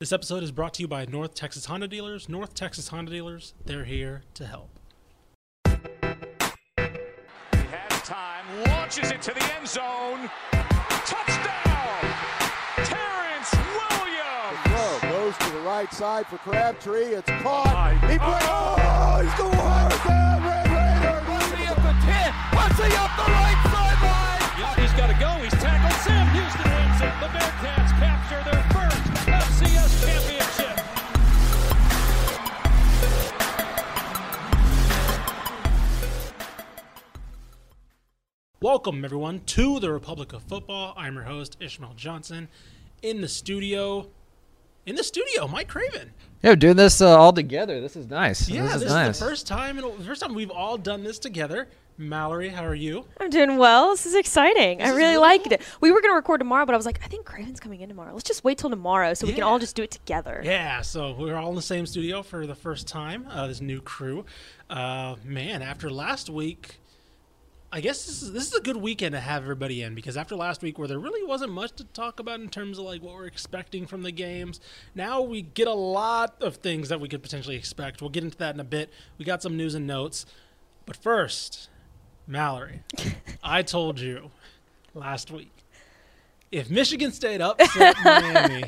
This episode is brought to you by North Texas Honda Dealers. North Texas Honda Dealers, they're here to help. He has time, launches it to the end zone. Touchdown! Terrence Williams! Throw goes to the right side for Crabtree. It's caught. He breaks. Oh, he's going hard down. Red Raiders. Bunty up the 10. Bunty up the right sideline. He's got to go. He's tackled. Sam Houston wins it. The Bearcats capture their first FCS championship. Welcome, everyone, to the Republic of Football. I'm your host, Ishmael Johnson. In the studio, in the studio, Mike Craven. Yeah, we're doing this uh, all together. This is nice. Yeah, this this, is is nice. the first time, and first time we've all done this together. Mallory, how are you? I'm doing well. This is exciting. I really really liked cool. it. We were going to record tomorrow, but I was like, I think Craven's coming in tomorrow. Let's just wait till tomorrow so we can all just do it together. Yeah, so we're all in the same studio for the first time. Uh, this new crew, uh, man. After last week, I guess this is this is a good weekend to have everybody in because after last week, where there really wasn't much to talk about in terms of like what we're expecting from the games, now we get a lot of things that we could potentially expect. We'll get into that in a bit. We got some news and notes, but first, Mallory, I told you last week. If Michigan State upset Miami,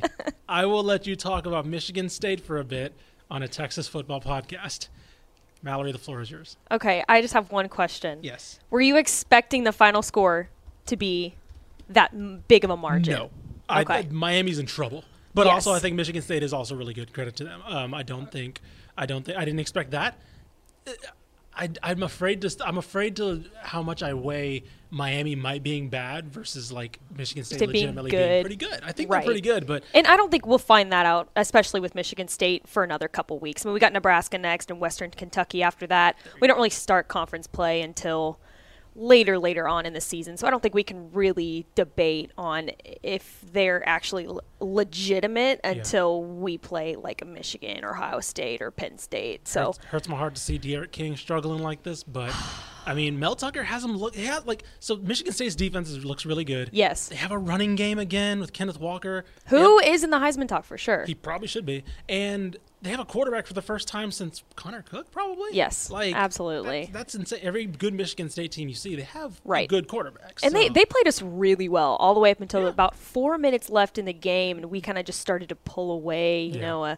I will let you talk about Michigan State for a bit on a Texas football podcast. Mallory, the floor is yours. Okay, I just have one question. Yes. Were you expecting the final score to be that m- big of a margin? No. I, Okay. I- Miami's in trouble, but Yes. also I think Michigan State is also really good. Credit to them. Um, I don't think I don't think I didn't expect that. I, I'm afraid to. st- I'm afraid to how much I weigh Miami might being bad versus like Michigan State being legitimately being good. pretty good. I think Right. they're pretty good, but And I don't think we'll find that out, especially with Michigan State, for another couple weeks. I mean, we got Nebraska next and Western Kentucky after that. We don't really start conference play until later, later on in the season. So I don't think we can really debate on if they're actually l- legitimate until we play like a Michigan or Ohio State or Penn State. So hurts, hurts my heart to see D'Eriq King struggling like this, but I mean, Mel Tucker has him look. Yeah, like so. Michigan State's defense is, looks really good. yes, They have a running game again with Kenneth Walker. who is in the Heisman talk for sure? he probably should be, and they have a quarterback for the first time since Connor Cook, probably. Yes, like absolutely. That's, that's insane. Every good Michigan State team you see, they have Right. good quarterbacks. And they, so- they played us really well all the way up until Yeah. about four minutes left in the game, and we kind of just started to pull away. You Yeah. know, uh,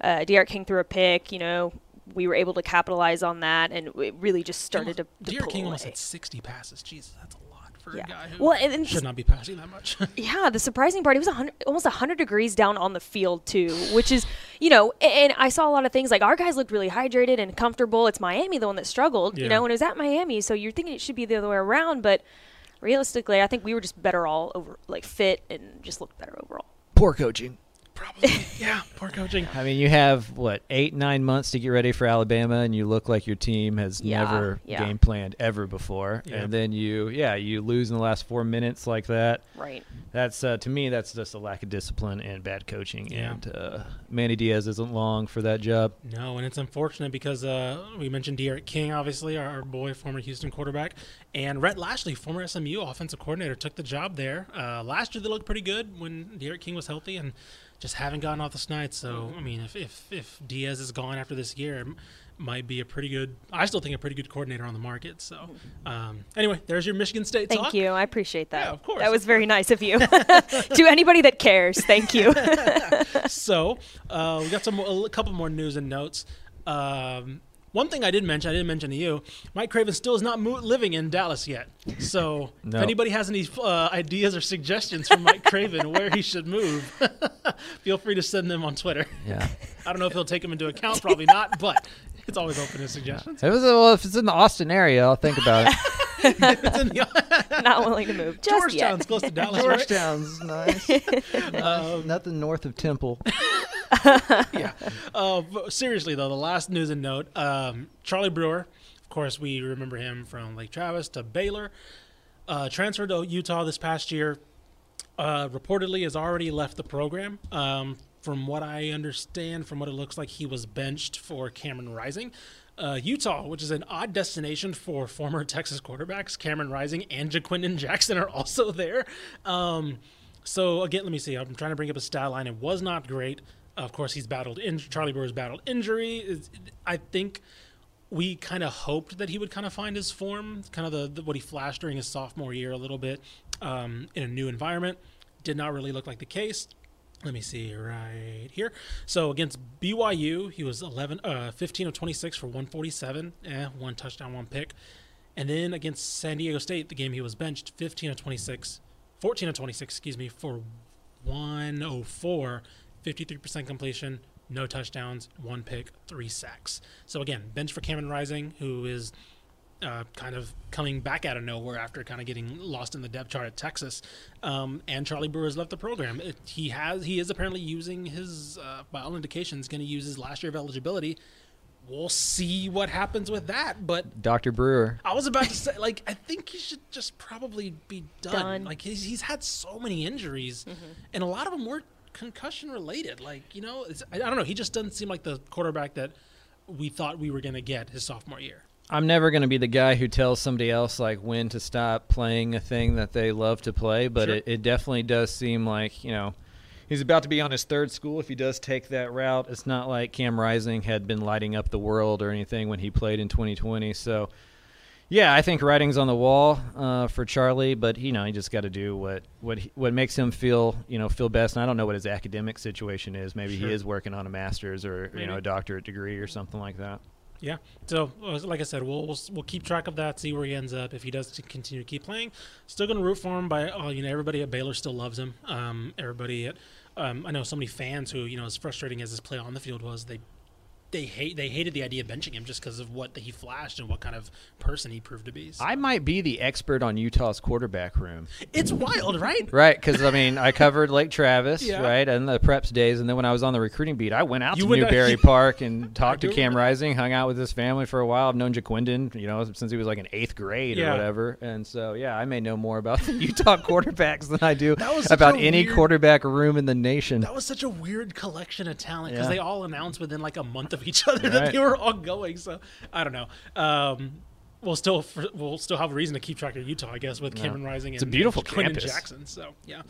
uh, D'Eriq King threw a pick. You know, we were able to capitalize on that, and it really just started to, to D'Eriq pull King away. almost had 60 passes. Jesus, that's a for Yeah. a guy who Well, and- and should not be passing that much. Yeah, the surprising part, it was 100, almost 100 degrees down on the field, too, which is, you know, a- and I saw a lot of things like our guys looked really hydrated and comfortable. It's Miami, the one that struggled, Yeah. you know, and it was at Miami, so you're thinking it should be the other way around, but realistically, I think we were just better all over, like, fit and just looked better overall. Poor coaching. Probably. Yeah, poor coaching. I mean, you have what eight, nine months to get ready for Alabama, and you look like your team has Yeah, never yeah. game planned ever before. Yeah. And then you, yeah, you lose in the last four minutes like that. Right. That's uh, to me, that's just a lack of discipline and bad coaching. Yeah. And uh, Manny Diaz isn't long for that job. No, and it's unfortunate because uh, we mentioned D'Eriq King, obviously, our, our boy, former Houston quarterback, and Rhett Lashlee, former SMU offensive coordinator, took the job there. Uh, last year they looked pretty good when D'Eriq King was healthy, and just haven't gotten off the schneid. So, I mean, if, if if Diaz is gone after this year, it might be a pretty good. I still think a pretty good coordinator on the market. So, um, anyway, there's your Michigan State Thank talk. you. I appreciate that. Yeah, of course, That was very nice of you. to anybody that cares, thank you. so uh, we got some a couple more news and notes. Um, one thing I did mention, I didn't mention to you, Mike Craven still is not mo- living in Dallas yet. So No. if anybody has any uh, ideas or suggestions for Mike Craven where he should move, feel free to send them on Twitter. Yeah. I don't know if he'll take them into account, probably not, but it's always open to suggestions. It was well, if it's in the Austin area, I'll think about it. It's in the, Not willing to move just Georgetown's yet. close to Dallas. Georgetown's nice. Um, Nothing north of Temple. yeah. Uh, seriously though, the last news and note: um, Charlie Brewer. Of course, we remember him from Lake Travis to Baylor. Uh, transferred to Utah this past year. Uh, reportedly, has already left the program. Um, from what I understand, from what it looks like, he was benched for Cameron Rising. Uh, Utah, which is an odd destination for former Texas quarterbacks, Cameron Rising and Ja'Quinden Jackson are also there. Um, so again, let me see. I'm trying to bring up a stat line. It was not great. Of course, he's battled in Charlie Brewer's battled injury. It's- I think we kind of hoped that he would kind of find his form, kind of the, the what he flashed during his sophomore year a little bit um, in a new environment. Did not really look like the case. Let me see right here. So against BYU, he was 11, uh, 15 of 26 for 147, eh, one touchdown, one pick. And then against San Diego State, the game he was benched, 15 of 26, 14 of 26, excuse me, for 104, 53% completion, no touchdowns, one pick, three sacks. So again, bench for Cameron Rising, who is uh, kind of coming back out of nowhere after kind of getting lost in the depth chart at Texas. Um, and Charlie Brewer has left the program. It, he has he is apparently using his uh, by all indications going to use his last year of eligibility. We'll see what happens with that, but Dr. Brewer. I was about to say, like, I think he should just probably be done. Done. Like, he's, he's had so many injuries, and a lot of them were concussion related. Like, you know, it's, I, I don't know. He just doesn't seem like the quarterback that we thought we were going to get his sophomore year. I'm never going to be the guy who tells somebody else like when to stop playing a thing that they love to play, but Sure. it, it definitely does seem like, you know, he's about to be on his third school if he does take that route. It's not like Cam Rising had been lighting up the world or anything when he played in 2020. So, yeah, I think writing's on the wall uh, for Charlie, but you know he just got to do what what he, what makes him feel you know feel best. And I don't know what his academic situation is. Maybe Sure. he is working on a master's or you know a doctorate degree or something like that. Yeah. So, uh, like I said, we'll, we'll we'll keep track of that, see where he ends up. If he does continue to keep playing, still going to root for him. By oh, you know, everybody at Baylor still loves him. Um, everybody at um, I know so many fans who you know, as frustrating as his play on the field was, they they hate they hated the idea of benching him just because of what he flashed and what kind of person he proved to be. So- I might be the expert on Utah's quarterback room. it's wild, right? Right, because I mean, I covered Lake Travis, Yeah. right, and the preps days, and then when I was on the recruiting beat, I went out You to out- Newbury Park and talked to Cam Rising, hung out with his family for a while. I've known Ja'Quinden, you know, since he was like in eighth grade Yeah. or whatever, and so yeah, I may know more about the Utah quarterbacks than I do That was such about any weird- quarterback room in the nation. That was such a weird collection of talent because Yeah. they all announced within like a month of each other that they were all going. So I don't know. Um, we'll still we'll still have a reason to keep track of Utah, I guess, with Cameron Rising. It's a beautiful Quentin campus. Jackson. So yeah.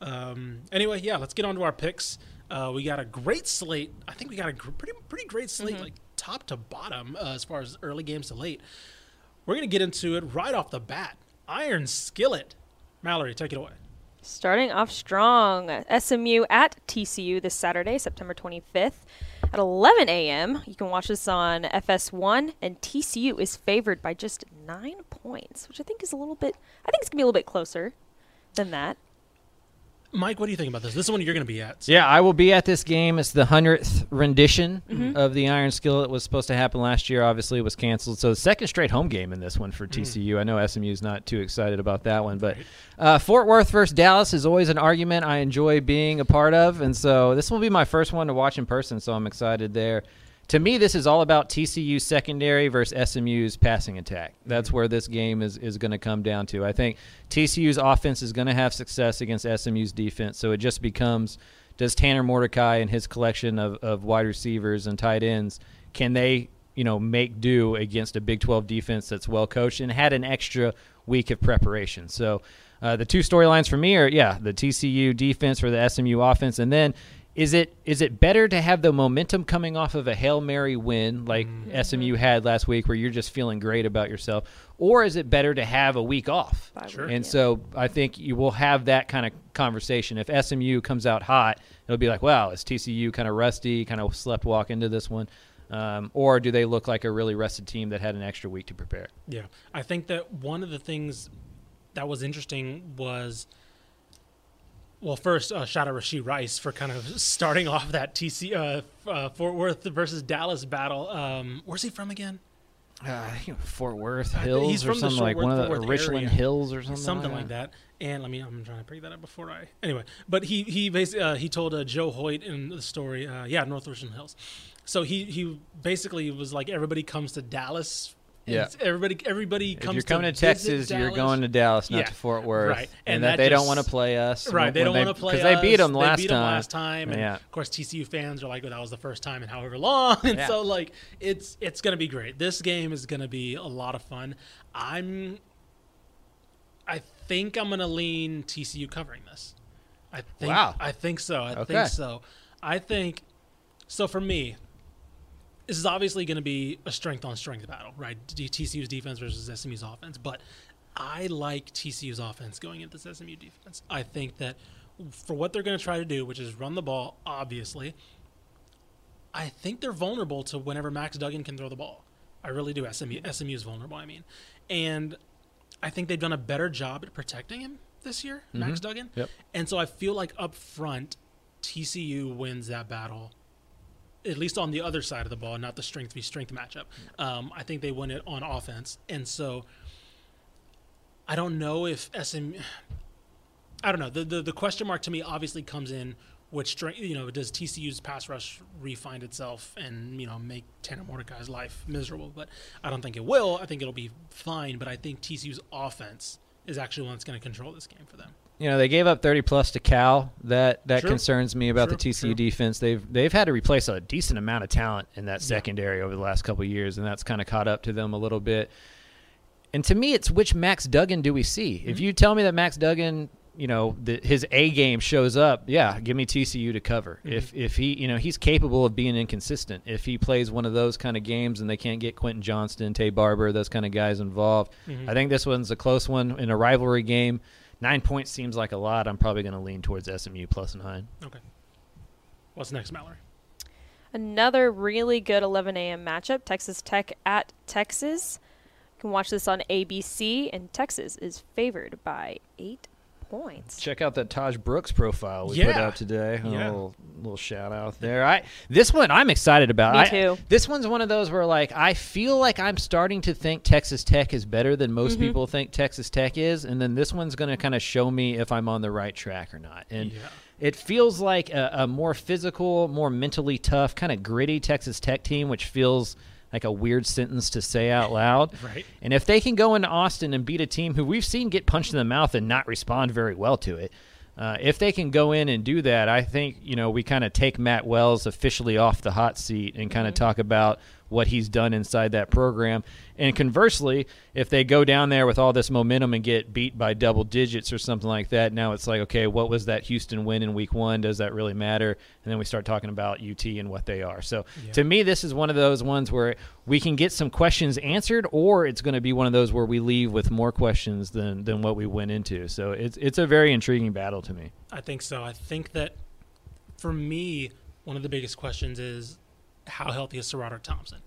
Um, anyway, yeah, let's get on to our picks. Uh, we got a great slate. I think we got a gr- pretty pretty great slate, Mm-hmm. like top to bottom, uh, as far as early games to late. We're gonna get into it right off the bat. Iron Skillet. Mallory, take it away. Starting off strong, SMU at TCU this Saturday, September 25th at 11 a.m. You can watch this on FS1, and TCU is favored by just nine points, which I think is a little bit. I think it's gonna be a little bit closer than that. Mike, what do you think about this? This is one you're gonna be at. Yeah, I will be at this game. It's the hundredth rendition Mm-hmm. of the Iron Skillet. It was supposed to happen last year. Obviously, it was canceled. So the second straight home game in this one Mm. for TCU. I know SMU's not too excited about that one, but uh, Fort Worth versus Dallas is always an argument I enjoy being a part of, and so this will be my first one to watch in person. So I'm excited there. To me, this is all about TCU's secondary versus SMU's passing attack. That's where this game is, is going to come down to. I think TCU's offense is going to have success against SMU's defense. So it just becomes does Tanner Mordecai and his collection of, of wide receivers and tight ends can they you know make do against a Big 12 defense that's well coached and had an extra week of preparation. So uh, the two storylines for me are yeah the TCU defense for the SMU offense, and then is it is it better to have the momentum coming off of a hail mary win like SMU had last week, where you're just feeling great about yourself, or is it better to have a week off? Sure. And yeah. so I think you will have that kind of conversation. If SMU comes out hot, it'll be like, wow, is TCU kind of rusty, kind of slept walk into this one? Um, or do they look like a really rested team that had an extra week to prepare? Yeah, I think that one of the things that was interesting was, well, first uh, shout out Rashee Rice for kind of starting off that TC uh, uh, Fort Worth versus Dallas battle. Um, where's he from again? Uh, Fort Worth Hills he's or from something like Fort one of the Richland area. Hills or something, Something like that. And let me, I'm trying to bring that up before I. Anyway, but he he basically uh, he told uh, Joe Hoyt in the story, uh, yeah, North Richland Hills. So he he basically was like everybody comes to Dallas. Yeah. Everybody everybody If you're coming to, visit Texas, you're going to Dallas, not Yeah, to Fort Worth, right. and, And that, that they don't want to play us, Right, they don't want to play because they beat them last they beat time. them last time, and yeah, of course TCU fans are like, "Oh, that was the first time in however long," and Yeah. so like it's it's gonna be great. This game is gonna be a lot of fun. I'm, I think I'm gonna lean TCU covering this. I think Wow. I think so. I Okay. think so. I think So for me, this is obviously going to be a strength on strength battle, right? TCU's defense versus SMU's offense, but I like TCU's offense going into this SMU defense. I think that for what they're going to try to do, which is run the ball, obviously, I think they're vulnerable to whenever Max Duggan can throw the ball. I really do. SMU SMU is vulnerable. I mean, and I think they've done a better job at protecting him this year, Max mm-hmm. Duggan. Yep. And so I feel like up front, TCU wins that battle. At least on the other side of the ball, not the strength v strength matchup. Um, I think they win it on offense, and so I don't know if SM. I don't know. The, the the question mark to me obviously comes in which strength. You know, does TCU's pass rush refind itself and you know make Tanner Mordecai's life miserable? But I don't think it will. I think it'll be fine. But I think TCU's offense is actually one that's going to control this game for them. You know, they gave up 30 plus to Cal. That that True. concerns me about the TCU true. defense. They've they've had to replace a decent amount of talent in that secondary over the last couple of years, and that's kind of caught up to them a little bit. And to me, it's which Max Duggan do we see? Mm-hmm. If you tell me that Max Duggan, you know, the, his A game shows up, yeah, give me TCU to cover. Mm-hmm. If if he, you know, he's capable of being inconsistent. If he plays one of those kind of games and they can't get Quentin Johnston, Taye Barber, those kind of guys involved, Mm-hmm. I think this one's a close one in a rivalry game. Nine points seems like a lot. I'm probably going to lean towards SMU plus nine. Okay. What's next, Mallory? Another really good 11 a.m. matchup Texas Tech at Texas. You can watch this on ABC, and Texas is favored by eight points. Check out that Tahj Brooks profile we put Yeah. out today. A Yeah. little, little shout out there. I this one I'm excited about. Me I- too. This one's one of those where like I feel like I'm starting to think Texas Tech is better than most Mm-hmm. people think Texas Tech is, and then this one's going to kind of show me if I'm on the right track or not. And Yeah. it feels like a, a more physical, more mentally tough, kind of gritty Texas Tech team, which feels like a weird sentence to say out loud. Right. And if they can go into Austin and beat a team who we've seen get punched in the mouth and not respond very well to it, uh, if they can go in and do that, I think you know we kind of take Matt Wells officially off the hot seat and kind of talk about what he's done inside that program. And conversely, if they go down there with all this momentum and get beat by double digits or something like that, now it's like, okay, what was that Houston win in week one? Does that really matter? And then we start talking about UT and what they are. So to me, this is one of those ones where we can get some questions answered, or it's going to be one of those where we leave with more questions than, than what we went into. So it's, it's a very intriguing battle to me. I think so. I think that for me, one of the biggest questions is how healthy is Roderick Thompson?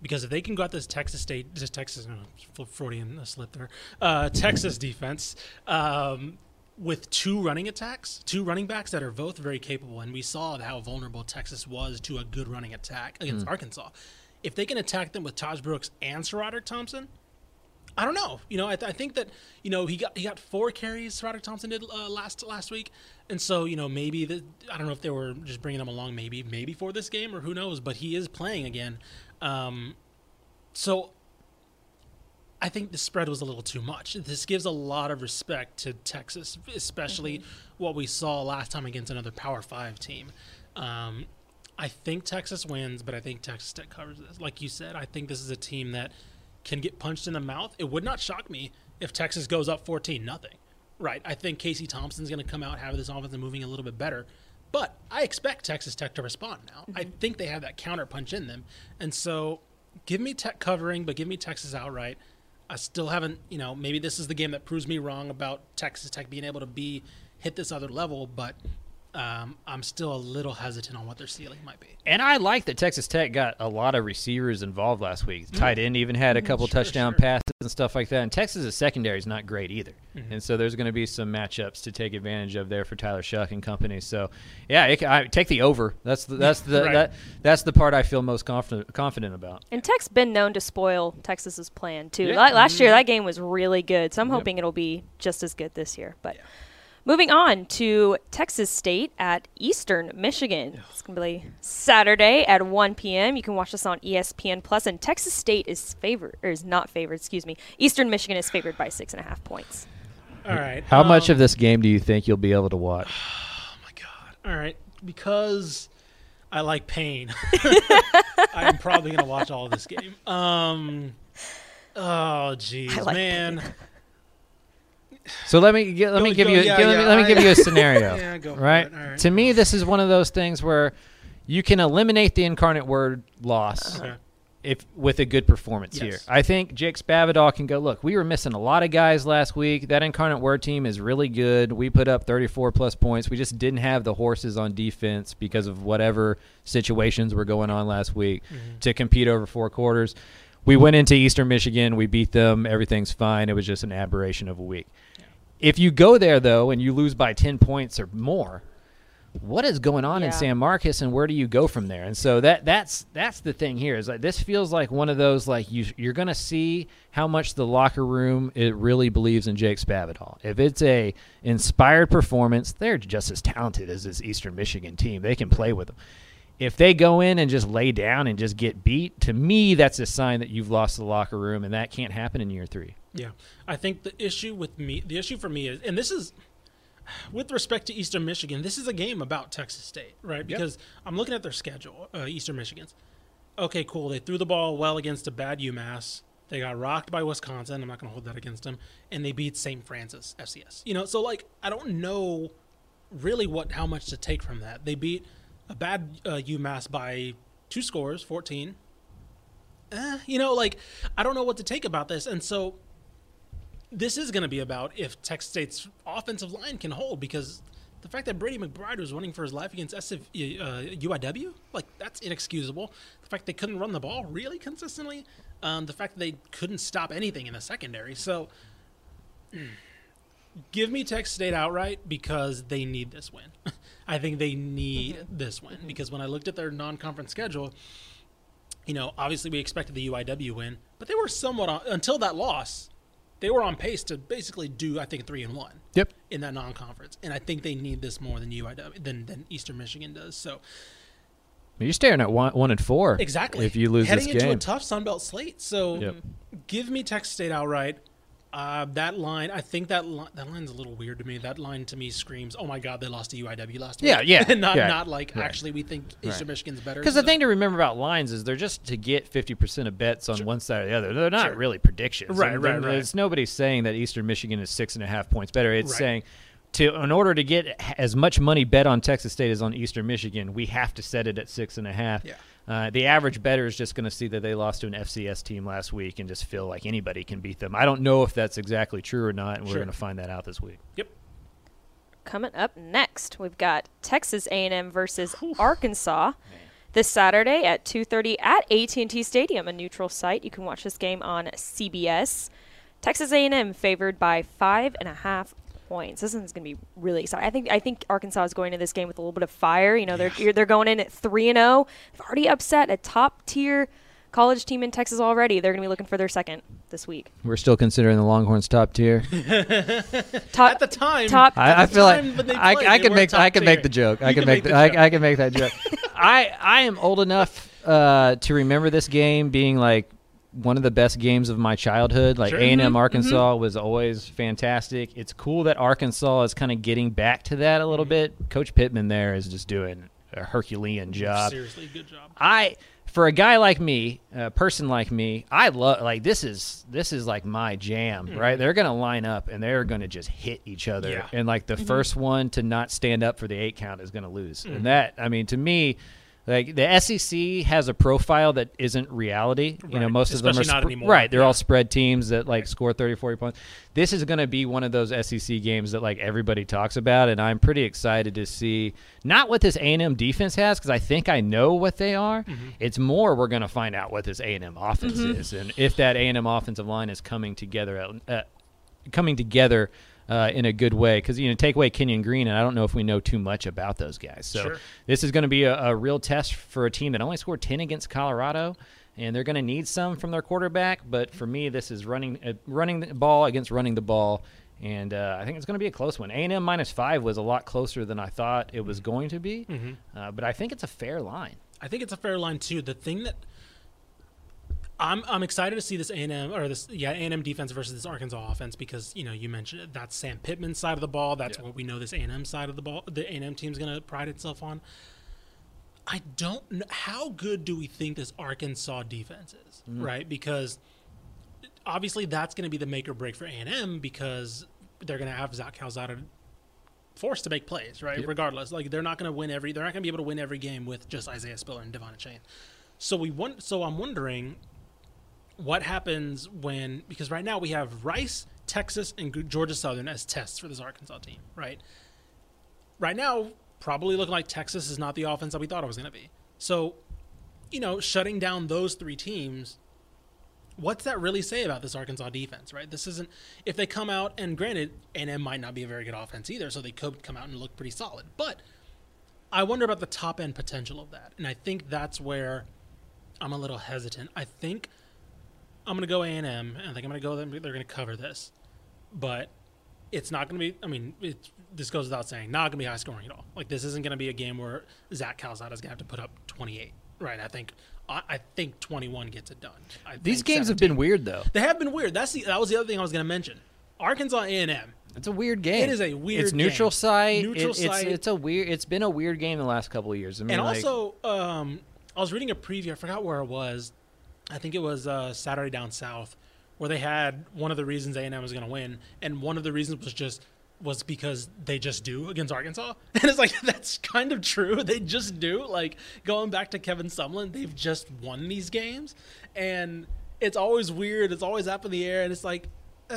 Because if they can go at this Texas State, just Texas, uh, Freudian slip there, uh, Texas defense um, with two running attacks, two running backs that are both very capable, and we saw how vulnerable Texas was to a good running attack against Arkansas. If they can attack them with Tahj Brooks and Roderick Thompson, I don't know. You know, I, th- I think that you know he got he got four carries. Roderick Thompson did uh, last last week, and so you know maybe the, I don't know if they were just bringing him along maybe maybe for this game or who knows. But he is playing again, um, so I think the spread was a little too much. This gives a lot of respect to Texas, especially what we saw last time against another Power Five team. Um, I think Texas wins, but I think Texas Tech covers this. Like you said, I think this is a team that can get punched in the mouth. It would not shock me if Texas goes up 14 nothing. Right. I think Casey Thompson's going to come out, have this offense moving a little bit better. But I expect Texas Tech to respond now. I mm-hmm. think they have that counter punch in them. And so give me Tech covering, but give me Texas outright. I still haven't, you know, maybe this is the game that proves me wrong about Texas Tech being able to be hit this other level, but um, I'm still a little hesitant on what their ceiling might be. And I like that Texas Tech got a lot of receivers involved last week. Mm-hmm. Tight end even had a couple sure, touchdown sure. passes and stuff like that. And Texas' secondary is not great either. Mm-hmm. And so there's going to be some matchups to take advantage of there for Tyler Shough and company. So yeah, it, I take the over. That's the, that's the Right. that, that's the part I feel most confident confident about. And Tech's been known to spoil Texas's plan too. Yeah. La- Last year, that game was really good, so I'm hoping it'll be just as good this year. But moving on to Texas State at Eastern Michigan, it's gonna be Saturday at 1 p.m. You can watch this on ESPN Plus, and Texas State is favored or is not favored. Excuse me. Eastern Michigan is favored by six and a half points. All right. How much um, of this game do you think you'll be able to watch? Oh my god! All right, because I like pain. I'm probably gonna watch all of this game. Um. Oh jeez, I like man. So let me let me Go- give you yeah, let, me, yeah, let me give you a scenario. Yeah, right? right. To me, this is one of those things where you can eliminate the incarnate word loss Okay. if with a good performance Yes. here. I think Jake Spavital can go. Look, we were missing a lot of guys last week. That incarnate word team is really good. We put up 34 plus points. We just didn't have the horses on defense because of whatever situations were going on last week to compete over four quarters. We went into Eastern Michigan. We beat them. Everything's fine. It was just an aberration of a week. If you go there though and you lose by 10 points or more, what is going on in San Marcos and where do you go from there? And so that that's that's the thing here is like this feels like one of those like you you're going to see how much the locker room it really believes in Jake Spavital. If it's a inspired performance, they're just as talented as this Eastern Michigan team. They can play with them. If they go in and just lay down and just get beat, to me that's a sign that you've lost the locker room and that can't happen in year 3. Yeah, I think the issue with me, the issue for me is, and this is with respect to Eastern Michigan, this is a game about Texas State, right? Because I'm looking at their schedule, uh, Eastern Michigan's. Okay, cool. They threw the ball well against a bad UMass. They got rocked by Wisconsin. I'm not going to hold that against them. And they beat St. Francis FCS. You know, so like I don't know really what how much to take from that. They beat a bad uh, UMass by two scores, 14. Eh, you know, like I don't know what to take about this, and so this is going to be about if Texas State's offensive line can hold because the fact that Brady McBride was running for his life against SF, uh, UIW, like that's inexcusable. The fact they couldn't run the ball really consistently, um, the fact that they couldn't stop anything in the secondary. So, give me Texas State outright because they need this win. I think they need mm-hmm. this win mm-hmm. because when I looked at their non-conference schedule, you know, obviously we expected the UIW win, but they were somewhat on, until that loss. They were on pace to basically do, I think, three and one Yep. in that non-conference, and I think they need this more than UIW than than Eastern Michigan does. So You're staring at one, one and 4 exactly, if you lose heading this into game. a tough Sun Belt slate. So Yep. give me Texas State outright. Uh, that line, I think that li- that line's a little weird to me. That line to me screams, "Oh my God, they lost to UIW last week." Yeah, yeah, not yeah. not like Right. actually we think Eastern Right. Michigan's better. Because the thing to remember about lines is they're just to get fifty percent of bets on one side or the other. They're not Sure. really predictions. Right, And right, right. It's nobody saying that Eastern Michigan is six and a half points better. It's Right. saying to in order to get as much money bet on Texas State as on Eastern Michigan, we have to set it at six and a half. Yeah. Uh, the average better is just going to see that they lost to an FCS team last week and just feel like anybody can beat them. I don't know if that's exactly true or not, and we're going to find that out this week. Yep. Coming up next, we've got Texas A&M versus Arkansas this Saturday at 2:30 at AT&T Stadium, a neutral site. You can watch this game on CBS. Texas A&M favored by five and a half points. This is going to be really exciting. I think I think Arkansas is going into this game with a little bit of fire. You know, they're you're- they're going in at three and zero. They've already upset a top tier college team in Texas already. They're going to be looking for their second this week. We're still considering the Longhorns top tier. Top At the time, top I, I feel like time I, I can make I can make the joke. I You can can make, make the, the I. I can make that joke. I I am old enough uh, to remember this game being like one of the best games of my childhood. Like Sure. A and M Mhm, Arkansas was always fantastic. It's cool that Arkansas is kind of getting back to that a little Mm-hmm. bit. Coach Pittman there is just doing a Herculean job. seriously, good job. I for a guy like me, a person like me, I love like this is this is like my jam, right? They're gonna line up and they're gonna just hit each other, Yeah. and like the first one to not stand up for the eight count is gonna lose. And that, I mean, to me. Like the SEC has a profile that isn't reality. You know, Right. most of them are Especially not spr- anymore. right. They're Yeah. all spread teams that like score 30, 40 points. This is going to be one of those SEC games that like everybody talks about, and I'm pretty excited to see not what this A&M defense has because I think I know what they are. Mm-hmm. It's more we're going to find out what this A&M offense is, and if that A&M offensive line is coming together, at, uh, coming together. Uh, in a good way, because you know, take away Kenyon Green, and I don't know if we know too much about those guys. So Sure. this is going to be a, a real test for a team that only scored 10 against Colorado, and they're going to need some from their quarterback. But for me, this is running uh, running the ball against running the ball, and uh, I think it's going to be a close one. A&M minus five was a lot closer than I thought it was going to be, uh, but I think it's a fair line. I think it's a fair line too. The thing that I'm I'm excited to see this A and M or this yeah A and M defense versus this Arkansas offense because you know you mentioned it, that's Sam Pittman's side of the ball. That's what we know this A and M side of the ball. The A and M team's going to pride itself on. I don't know how good do we think this Arkansas defense is, mm-hmm. right? Because obviously that's going to be the make or break for A and M because they're going to have Zach Calzada forced to make plays, right? Regardless, like they're not going to win every. They're not going to be able to win every game with just Isaiah Spiller and Devon Achane. So we want. So I'm wondering what happens when because right now we have Rice, Texas, and Georgia Southern as tests for this Arkansas team, right? Right now, probably looking like Texas is not the offense that we thought it was going to be. So, you know, shutting down those three teams what's that really say about this Arkansas defense, right? This isn't if they come out and granted, A&M might not be a very good offense either, so they could come out and look pretty solid. But I wonder about the top end potential of that, and I think that's where I'm a little hesitant. I think I'm going to go A&M, and I think I'm going to go. They're going to cover this, but it's not going to be. I mean, it, this goes without saying, not going to be high scoring at all. Like this isn't going to be a game where Zach Calzada is going to have to put up 28, right? I think I, I think 21 gets it done. I These games have been weird though. They have been weird. That's the that was the other thing I was going to mention. Arkansas A&M. It's a weird game. It is a weird It's neutral game. site. Neutral It- it's, site. It's a weird. It's been a weird game the last couple of years. I mean, And like, also, um, I was reading a preview. I forgot where it was. I think it was uh, Saturday Down South, where they had one of the reasons A and M was going to win, and one of the reasons was just was because they just do against Arkansas, and it's like that's kind of true. They just do. Like going back to Kevin Sumlin, they've just won these games, and it's always weird. It's always up in the air, and it's like. Uh,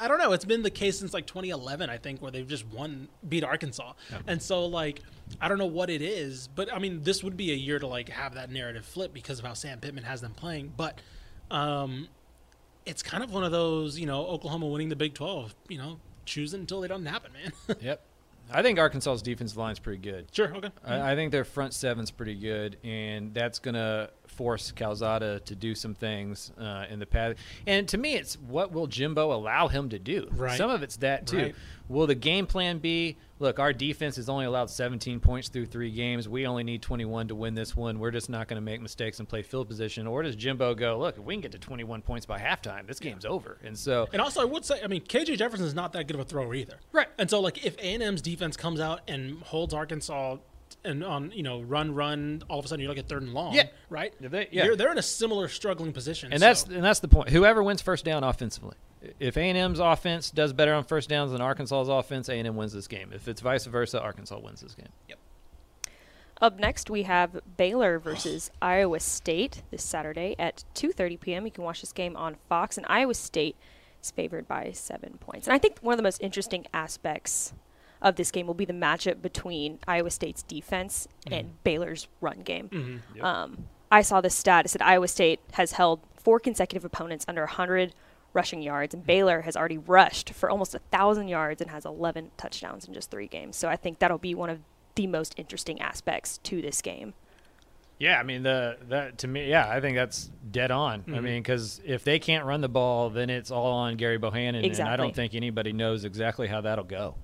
I don't know. It's been the case since like 2011, I think, where they've just won, beat Arkansas, and so like I don't know what it is, but I mean, this would be a year to like have that narrative flip because of how Sam Pittman has them playing. But um, it's kind of one of those, you know, Oklahoma winning the Big 12, you know, choose it until they don't happen, man. Yep. I think Arkansas's defensive line's pretty good. sure, okay. I, I think their front seven's pretty good, and that's gonna force Calzada to do some things uh, in the past. And to me, it's what will Jimbo allow him to do? Right. Some of it's that too. Right. Will the game plan be? Look, our defense has only allowed 17 points through three games. We only need 21 to win this one. We're just not going to make mistakes and play field position. Or does Jimbo go? Look, if we can get to 21 points by halftime, this game's over. And so And also, I would say, I mean, KJ Jefferson is not that good of a thrower either. Right. And so, like, if A&M's defense comes out and holds Arkansas and on, you know, run, run, all of a sudden you look at third and long, Yeah. right? Yeah, they- yeah. You're, they're in a similar struggling position. And that's and that's the point. Whoever wins first down offensively. If A and M's offense does better on first downs than Arkansas's offense, A and M wins this game. If it's vice versa, Arkansas wins this game. Yep up next, we have Baylor versus Iowa State this Saturday at 2:30 p.m. You can watch this game on Fox, and Iowa State is favored by seven points. And I think one of the most interesting aspects of this game will be the matchup between Iowa State's defense mm-hmm. and Baylor's run game. Mm-hmm. Um, I saw this stat. It said Iowa State has held four consecutive opponents under 100 rushing yards, and mm-hmm. Baylor has already rushed for almost a thousand yards and has 11 touchdowns in just three games. So I think that'll be one of the most interesting aspects to this game. Yeah, I mean the that to me, yeah, I think that's dead on. I mean, because if they can't run the ball, then it's all on Gerry Bohanon, and I don't think anybody knows exactly how that'll go.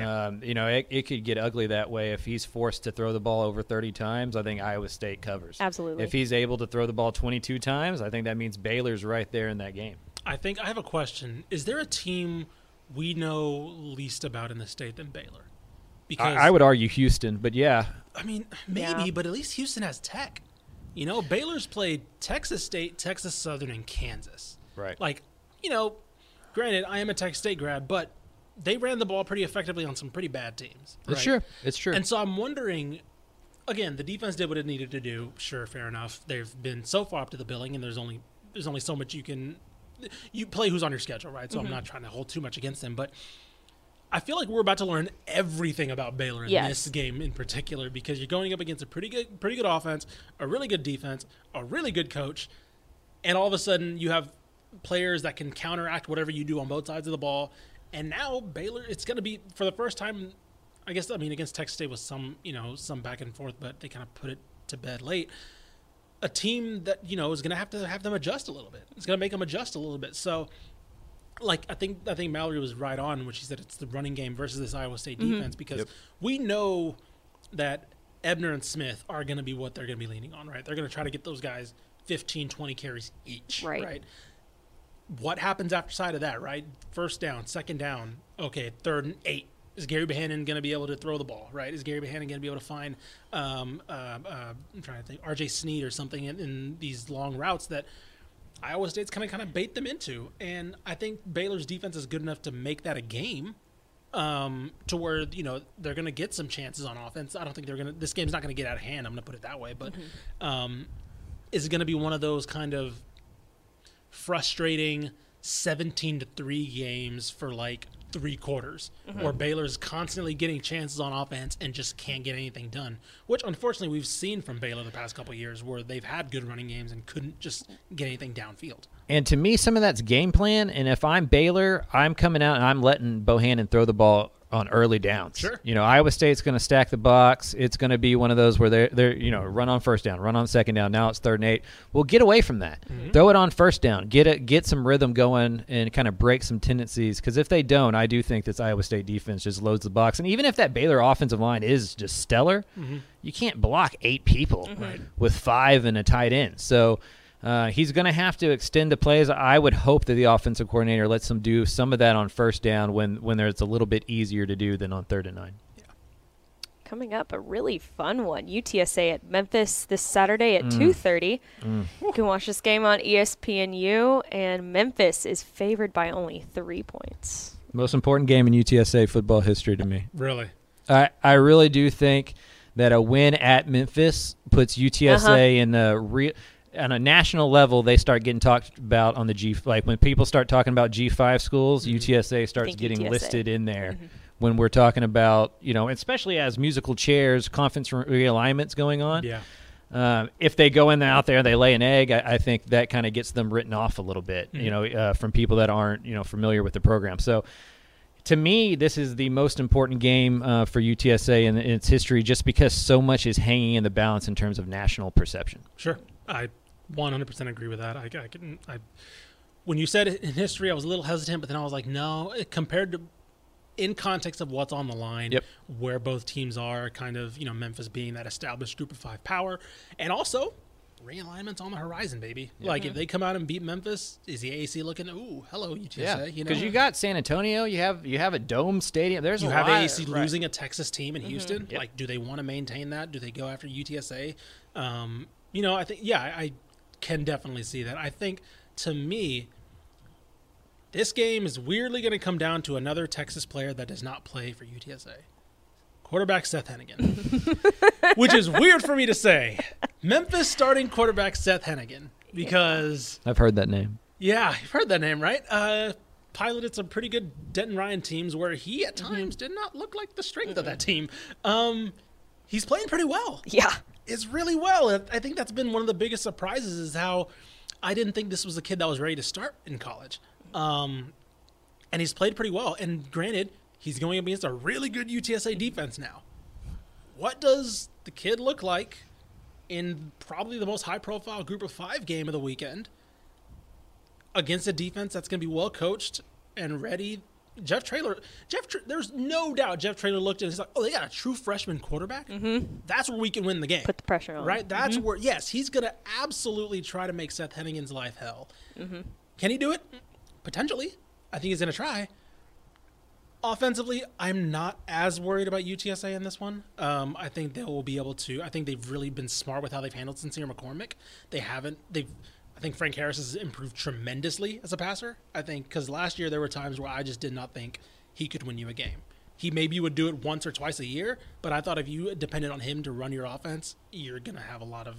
Um, you know, it, it could get ugly that way if he's forced to throw the ball over 30 times. I think Iowa State covers. Absolutely. If he's able to throw the ball 22 times, I think that means Baylor's right there in that game. I think I have a question. Is there a team we know least about in the state than Baylor? Because I, I would argue Houston, but yeah, I mean, maybe, Yeah. but at least Houston has Tech. You know, Baylor's played Texas State, Texas Southern, and Kansas. Right. Like, you know, granted, I am a Texas State grad, but they ran the ball pretty effectively on some pretty bad teams. it's right? true. It's true. And so I'm wondering. Again, the defense did what it needed to do. Sure, fair enough. They've been so far up to the billing, and there's only there's only so much you can you play who's on your schedule, right? So I'm mm-hmm. not trying to hold too much against them, but I feel like we're about to learn everything about Baylor in Yes. this game in particular because you're going up against a pretty good pretty good offense, a really good defense, a really good coach, and all of a sudden you have players that can counteract whatever you do on both sides of the ball. And now Baylor, it's going to be for the first time. I guess I mean against Texas State was some you know some back and forth, but they kind of put it to bed late. A team that you know is going to have to have them adjust a little bit. It's going to make them adjust a little bit. So, like I think I think Mallory was right on when she said it's the running game versus this Iowa State mm-hmm. defense because we know that Ebner and Smith are going to be what they're going to be leaning on, right? They're going to try to get those guys 15, 20 carries each, Right. right? What happens after side of that, right? First down, second down, okay, third and eight. Is Gerry Bohanon going to be able to throw the ball, right? Is Gerry Bohanon going to be able to find, um, uh, uh, I'm trying to think, RJ Sneed or something in, in these long routes that Iowa State's kind of kind of bait them into? And I think Baylor's defense is good enough to make that a game. um, to where you know they're going to get some chances on offense. I don't think they're going to. This game's not going to get out of hand. I'm going to put it that way. But um, is it going to be one of those kind of frustrating 17 to three games for like three quarters, mm-hmm. where Baylor's constantly getting chances on offense and just can't get anything done? Which unfortunately we've seen from Baylor the past couple of years, where they've had good running games and couldn't just get anything downfield. And to me, some of that's game plan. And if I'm Baylor, I'm coming out and I'm letting Bohanon throw the ball on early downs. Sure. You know, Iowa State's going to stack the box. It's going to be one of those where they're, they're, you know, run on first down, run on second down. Now it's third and eight. Well, get away from that. Mm-hmm. Throw it on first down. Get it, get some rhythm going and kind of break some tendencies. Because if they don't, I do think this Iowa State defense just loads the box. And even if that Baylor offensive line is just stellar, mm-hmm. you can't block eight people mm-hmm. with five and a tight end. So. Uh, he's going to have to extend the plays. I would hope that the offensive coordinator lets him do some of that on first down when when there's a little bit easier to do than on third and nine. Coming up, a really fun one. UTSA at Memphis this Saturday at 2:30. You can watch this game on ESPNU, and Memphis is favored by only three points. Most important game in UTSA football history to me. Really, I I really do think that a win at Memphis puts UTSA Uh-huh. in the real. On a national level, they start getting talked about on the G. Like when people start talking about G five schools, UTSA starts Think getting UTSA. listed in there. When we're talking about, you know, especially as musical chairs, conference realignments going on. yeah. Um, if they go in there, out there, and they lay an egg. I, I think that kind of gets them written off a little bit, you know, uh, from people that aren't you know familiar with the program. So, to me, this is the most important game uh, for UTSA in, in its history, just because so much is hanging in the balance in terms of national perception. Sure, I 100% agree with that. I, I can. I when you said in history, I was a little hesitant, but then I was like, no, compared to in context of what's on the line, Yep. where both teams are, kind of, you know, Memphis being that established Group of Five power, and also realignments on the horizon, baby. Like if they come out and beat Memphis, is the AC looking? Ooh, hello UTSA. you know, because you got San Antonio, you have you have a dome stadium. There's you a have lot, AC right. losing a Texas team in Houston. Mm-hmm. Yep. Like, do they want to maintain that? Do they go after UTSA? Um, you know, I think yeah, I, I can definitely see that. I think to me, this game is weirdly going to come down to another Texas player that does not play for UTSA. Quarterback Seth Henigan, which is weird for me to say. Memphis starting quarterback Seth Henigan because I've heard that name. yeah, you've heard that name, right? Uh, piloted some pretty good Denton Ryan teams where he at times did not look like the strength of that team. Um, he's playing pretty well. Yeah. It's really well. I- think that's been one of the biggest surprises is how I didn't think this was a kid that was ready to start in college. Um, and he's played pretty well. And granted, he's going against a really good UTSA defense now. What does the kid look like in probably the most high profile group of five game of the weekend against a defense that's going to be well coached and ready? Jeff Traylor, Jeff, Tra- there's no doubt Jeff Traylor looked at it. He's like, oh, they got a true freshman quarterback. Mm-hmm. That's where we can win the game. Put the pressure on. Right? That's where, yes, he's going to absolutely try to make Seth Henigan's life hell. Can he do it? Potentially. I think he's going to try. Offensively, I'm not as worried about UTSA in this one. Um, I think they will be able to. I think they've really been smart with how they've handled Sincere McCormick. They haven't. They've. I think Frank Harris has improved tremendously as a passer. I think because last year there were times where I just did not think he could win you a game. He maybe would do it once or twice a year, but I thought if you depended on him to run your offense, you're gonna have a lot of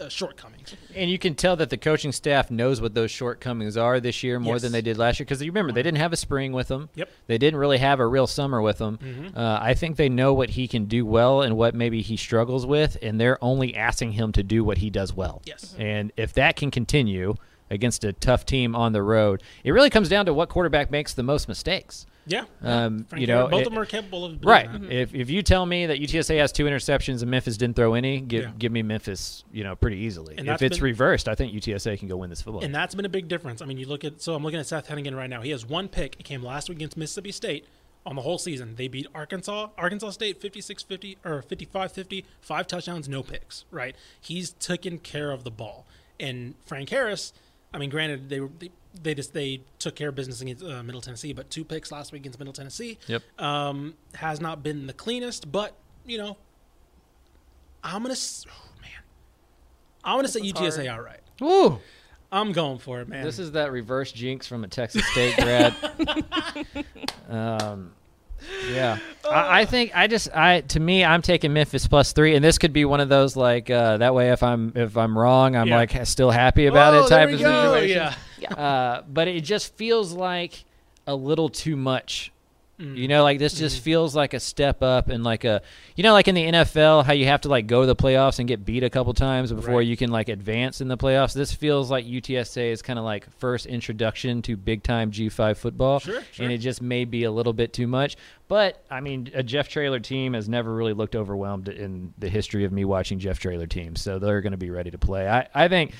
uh, shortcomings. And you can tell that the coaching staff knows what those shortcomings are this year more Yes. than they did last year. Because you remember, they didn't have a spring with them. Yep. Mm-hmm. They didn't really have a real summer with them. Uh, I think they know what he can do well and what maybe he struggles with, and they're only asking him to do what he does well. Yes. And if that can continue against a tough team on the road, it really comes down to what quarterback makes the most mistakes. Yeah, Um, you know, both it- of them are capable of doing Right. that. If if you tell me that UTSA has two interceptions and Memphis didn't throw any, give Yeah. give me Memphis, you know, pretty easily. And if it's been- reversed, I think UTSA can go win this football. And that's been a big difference. I mean, you look at so I'm looking at Seth Henigan right now. He has one pick. It came last week against Mississippi State on the whole season. They beat Arkansas, Arkansas State 56-50 or 55-50, five touchdowns, no picks, right? He's taken care of the ball. And Frank Harris, I mean, granted they were they, they just they took care of business against uh, Middle Tennessee, but two picks last week against Middle Tennessee. Yep. Um, has not been the cleanest, but you know, I'm gonna oh, man, I'm gonna say one's UTSA hard. outright. Woo! I'm going for it, man. This is that reverse jinx from a Texas State grad. um, Yeah, I, I think I just I to me I'm taking Memphis plus three, and this could be one of those like uh, that way if I'm if I'm wrong I'm Yeah. like still happy about Oh, it type of go. situation. Yeah. Uh, but it just feels like a little too much. Mm. You know, like this just Mm-hmm. feels like a step up and like a, you know, like in the NFL, how you have to like go to the playoffs and get beat a couple times before Right. you can like advance in the playoffs. This feels like UTSA is kind of like first introduction to big time G5 football. Sure, sure. And it just may be a little bit too much. But I mean, a Jeff Traylor team has never really looked overwhelmed in the history of me watching Jeff Traylor teams. So they're going to be ready to play. I, I think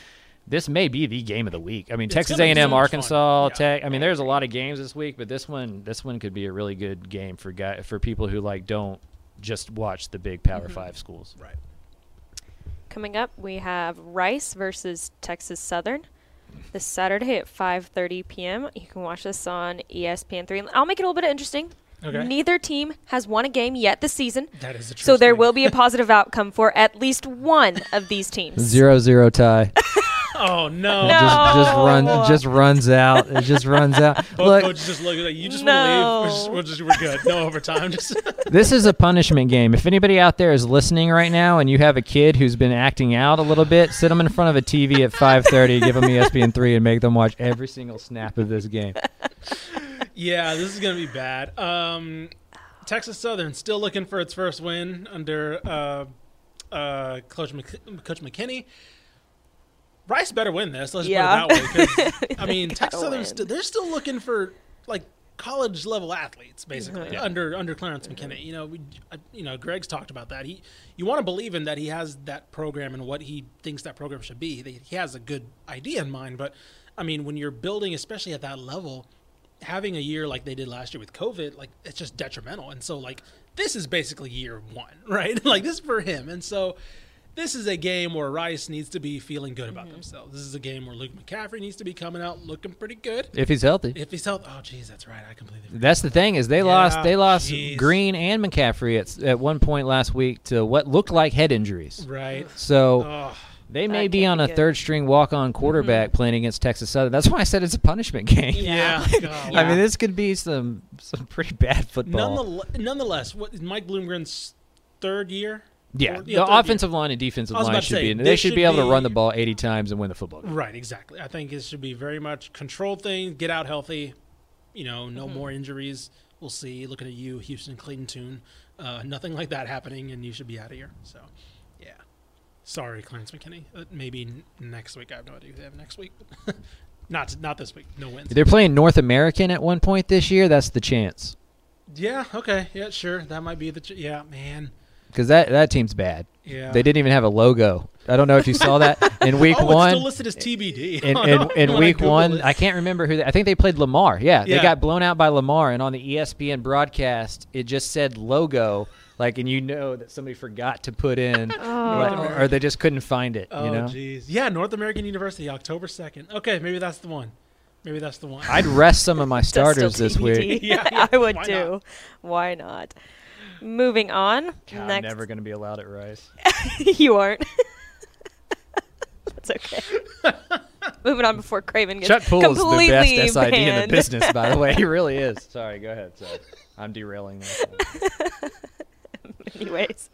this may be the game of the week. I mean, It's Texas gonna be so A&M. Arkansas, Yeah. Tech. I mean, there's a lot of games this week, but this one, this one could be a really good game for guy for people who like don't just watch the big Power mm-hmm. Five schools. Right. Coming up, we have Rice versus Texas Southern this Saturday at 5:30 p.m. You can watch this on E ESPN3. I'll make it a little bit interesting. Okay. Neither team has won a game yet this season, That is the truth. so there will be a positive outcome for at least one of these teams. Zero zero tie. Oh no. No. just just run just runs out. It just runs out. Both Look, coaches just look at you. Just No. want to leave. We're, just, we're, just, we're good. No overtime. Just this is a punishment game. If anybody out there is listening right now and you have a kid who's been acting out a little bit, sit them in front of a TV at 5:30, give them ESPN three, and make them watch every single snap of this game. yeah, this is gonna be bad. Um, Texas Southern still looking for its first win under uh, uh, Coach Mc- Coach McKinney. Rice better win this. Let's Yeah. put it that way. 'cause, I mean, Gotta Texas Southern st- they're still looking for like college level athletes, basically Mm-hmm. under under Clarence McKinney. You know, we, uh, you know, Greg's talked about that. He, you want to believe in that he has that program and what he thinks that program should be. They, he has a good idea in mind, but I mean, when you're building, especially at that level, having a year like they did last year with COVID, like it's just detrimental. And so, like, this is basically year one, right? like this is for him, and so. This is a game where Rice needs to be feeling good Mm-hmm. about themselves. This is a game where Luke McCaffrey needs to be coming out looking pretty good. If he's healthy. If he's healthy, oh, geez, that's right. I completely forgot. That's the thing is they lost they lost jeez. Green and McCaffrey at at one point last week to what looked like head injuries. Right. So Oh, they may be on be a good. Mm-hmm. third string walk on quarterback playing against Texas Southern. That's why I said it's a punishment game. yeah. God. I mean, this could be some some pretty bad football. Nonetheless, nonetheless, what is Mike Bloomgren's third year? Yeah, Or- the third year. offensive line and defensive line should say, be. they They should should be able to run the ball 80 times and win the football game. Right, exactly. I think it should be very much control thing. Get out healthy. You know, no Mm-hmm. more injuries. We'll see. Looking at you, Houston Clayton Tune. Uh, nothing like that happening, and you should be out of here. So, yeah. Sorry, Clarence McKinney. Uh, maybe n- next week. I have no idea who they have next week. Not not this week. No wins. They're playing North American at one point this year. That's the chance Yeah. Okay. Yeah. Sure. That might be the. Ch- yeah, man. Because that that team's bad. Yeah. They didn't even have a logo. I don't know if you saw that in week oh, one. it's still listed as TBD. in, Oh, in, in When I week one, it. I can't remember who. They, I think they played Lamar. Yeah, they got blown out by Lamar, and on the ESPN broadcast, it just said logo, like, and you know that somebody forgot to put in, like, oh. or they just couldn't find it. Oh, you know, jeez. Yeah, North American University, October 2nd. Okay, maybe that's the one. Maybe that's the one. I'd rest some of my starters this week. Yeah, yeah, I would why too. not? Why not? Moving on. God, I'm never going to be allowed at Rice. you aren't. That's okay. Moving on before Craven gets Chuck Poole is the best SID in the business, by the way. He really is. Sorry, go ahead. Sorry. I'm derailing this. Anyways,